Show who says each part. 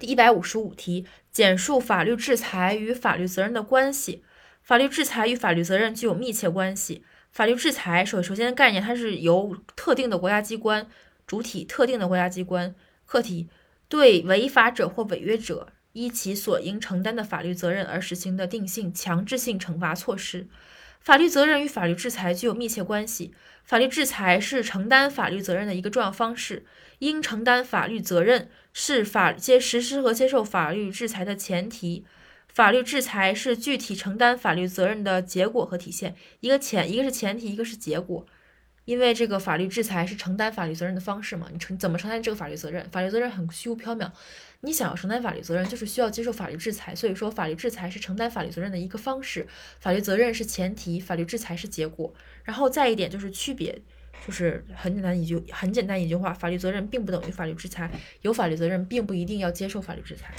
Speaker 1: 第一百五十五题，简述法律制裁与法律责任的关系。法律制裁与法律责任具有密切关系。法律制裁首首先的概念，它是由特定的国家机关主体、特定的国家机关客体对违法者或违约者依其所应承担的法律责任而实行的定性强制性惩罚措施。法律责任与法律制裁具有密切关系。法律制裁是承担法律责任的一个重要方式。应承担法律责任是法接实施和接受法律制裁的前提。法律制裁是具体承担法律责任的结果和体现。一个前，一个是前提，一个是结果。因为这个法律制裁是承担法律责任的方式嘛？你承怎么承担这个法律责任？法律责任很虚无缥缈。你想要承担法律责任，就是需要接受法律制裁。所以说，法律制裁是承担法律责任的一个方式。法律责任是前提，法律制裁是结果。然后再一点就是区别，就是很简单一句很简单一句话：法律责任并不等于法律制裁。有法律责任并不一定要接受法律制裁。